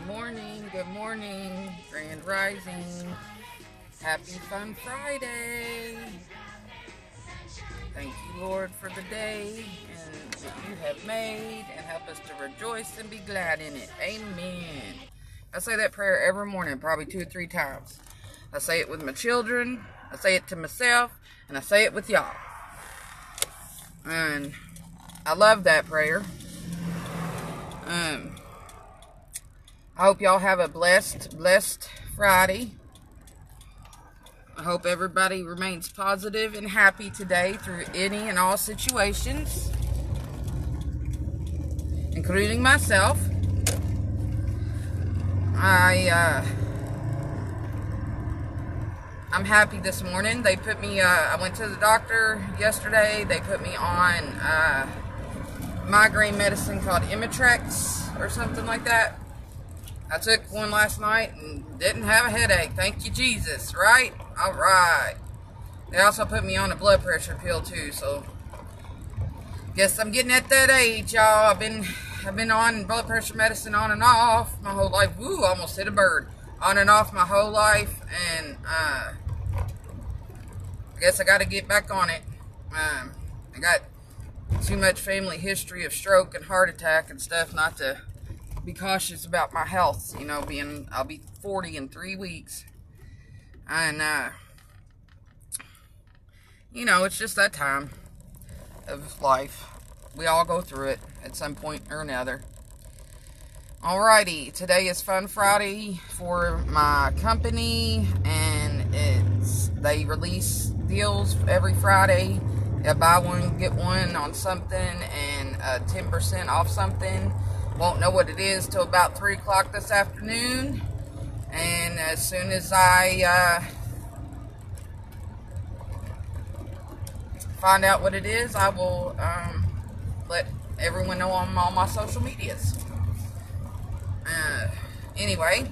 Good morning, good morning, Grand Rising. Happy Fun Friday. Thank you, Lord, for the day and what you have made, and help us to rejoice and be glad in it. Amen. I say that prayer every morning, probably two or three times. I say it with my children, I say it to myself, and I say it with y'all. And I love that prayer. Um, I hope y'all have a blessed, blessed Friday. I hope everybody remains positive and happy today through any and all situations, including myself. I, uh, I'm happy this morning. They put me, uh, I went to the doctor yesterday. They put me on, uh, migraine medicine called Imitrex or something like that. I took one last night and didn't have a headache. Thank you, Jesus, right? All right. They also put me on a blood pressure pill too, so guess I'm getting at that age, y'all. I've been I've been on blood pressure medicine on and off my whole life. Woo, almost hit a bird. On and off my whole life, and uh, I guess I got to get back on it. Um, I got too much family history of stroke and heart attack and stuff not to be cautious about my health. You know, being I'll be 40 in three weeks, and uh, you know it's just that time of life. We all go through it at some point or another. Alrighty, today is Fun Friday for my company, and it's they release deals every Friday. You buy one, get one on something, and uh, 10% off something. Won't know what it is till about 3 o'clock this afternoon. And as soon as I uh, find out what it is, I will um, let everyone know on all my social medias. Uh, anyway,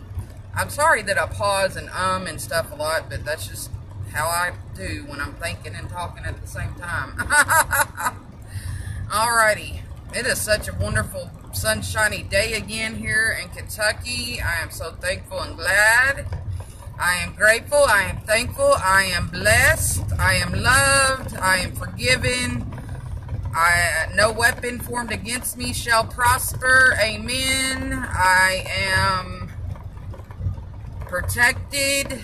I'm sorry that I pause and um and stuff a lot, but that's just how I do when I'm thinking and talking at the same time. Alrighty. It is such a wonderful sunshiny day again here in Kentucky. I am so thankful and glad. I am grateful. I am thankful. I am blessed. I am loved. I am forgiven. I no weapon formed against me shall prosper. Amen. I am protected.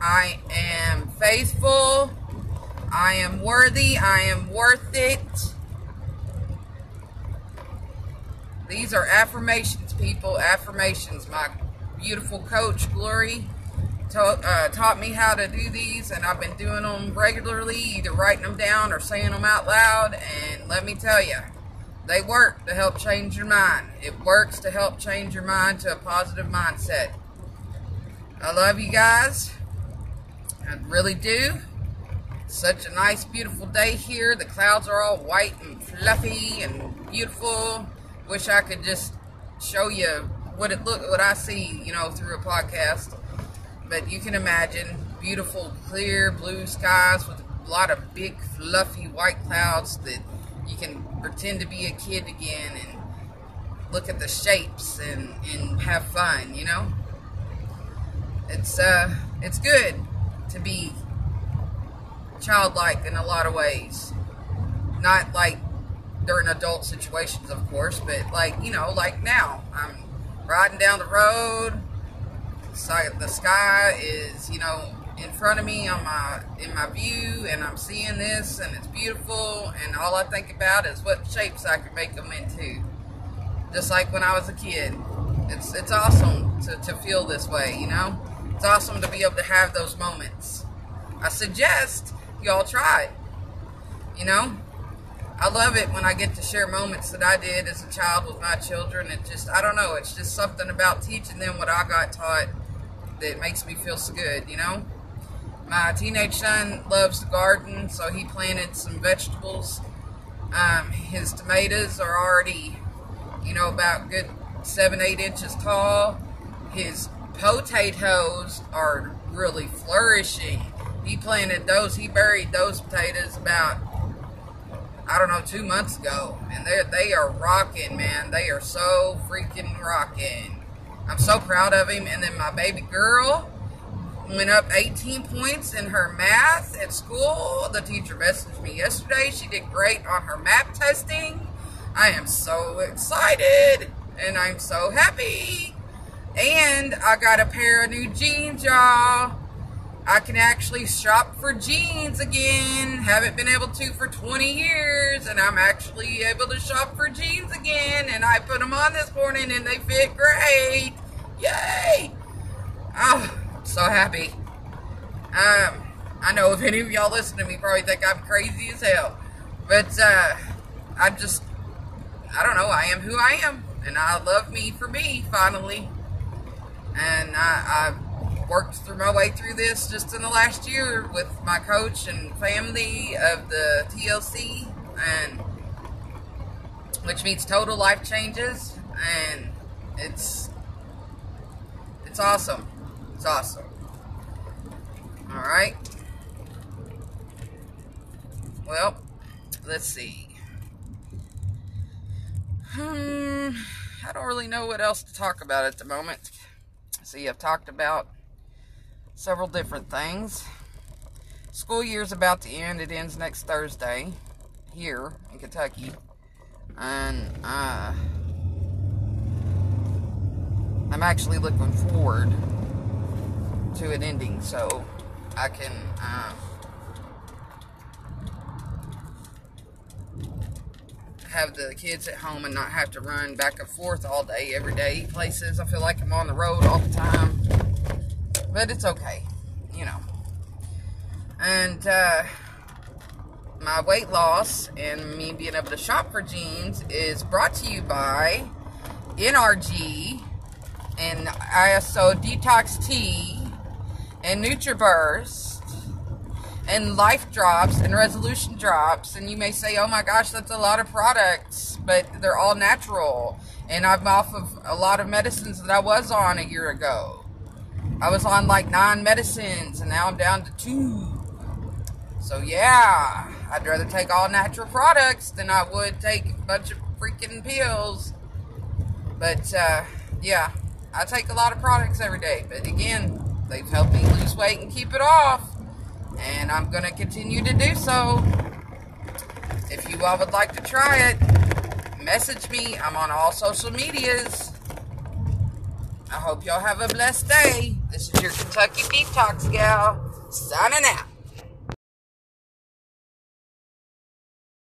I am faithful. I am worthy. I am worth it. These are affirmations, people. Affirmations. My beautiful coach, Glory, taught, uh, taught me how to do these, and I've been doing them regularly, either writing them down or saying them out loud. And let me tell you, they work to help change your mind. It works to help change your mind to a positive mindset. I love you guys. I really do. Such a nice, beautiful day here. The clouds are all white and fluffy and beautiful. Wish I could just show you what it look, what I see, you know, through a podcast. But you can imagine beautiful, clear blue skies with a lot of big, fluffy white clouds that you can pretend to be a kid again and look at the shapes and, and have fun, you know? It's uh it's good to be childlike in a lot of ways. Not like during adult situations, of course, but like, you know, like now. I'm riding down the road. The sky is, you know, in front of me on my uh, in my view and I'm seeing this and it's beautiful and all I think about is what shapes I can make them into. Just like when I was a kid. It's it's awesome to, to feel this way, you know? It's awesome to be able to have those moments. I suggest y'all try. You know? I love it when I get to share moments that I did as a child with my children. It just, I don't know, it's just something about teaching them what I got taught that makes me feel so good, you know? My teenage son loves the garden, so he planted some vegetables. Um, his tomatoes are already, you know, about good seven, eight inches tall. His potatoes are really flourishing. He planted those, he buried those potatoes about I don't know, two months ago. And they they are rocking, man. They are so freaking rocking. I'm so proud of him. And then my baby girl went up 18 points in her math at school. The teacher messaged me yesterday. She did great on her math testing. I am so excited and I'm so happy. And I got a pair of new jeans, y'all. I can actually shop for jeans again. Haven't been able to for 20 years, and I'm actually able to shop for jeans again. And I put them on this morning, and they fit great. Yay! Oh, so happy. Um, I know if any of y'all listen to me, probably think I'm crazy as hell, but uh, I'm just, I don't know. I am who I am, and I love me for me finally. And I, I worked through my way through this just in the last year with my coach and family of the TLC, and which means total life changes, and it's it's awesome. It's awesome. All right. Well, let's see. Hmm, I don't really know what else to talk about at the moment. See, I've talked about several different things. School year's about to end. It ends next Thursday here in Kentucky. And uh, I'm actually looking forward to it ending so I can uh, have the kids at home and not have to run back and forth all day, every day places. I feel like I'm on the road all the time. But it's okay, you know. And uh, my weight loss and me being able to shop for jeans is brought to you by NRG and Iaso Detox Tea and NutriBurst and life drops and resolution drops. And you may say oh my gosh that's a lot of products but they're all natural. And i'm off of a lot of medicines that i was on a year ago. I was on like nine medicines and now i'm down to two. So yeah i'd rather take all natural products than i would take a bunch of freaking pills but uh, yeah i take a lot of products every day but again they've helped me lose weight and keep it off and I'm going to continue to do so. If you all would like to try it, message me. I'm on all social medias. I hope y'all have a blessed day. This is your Kentucky Detox Gal, signing out.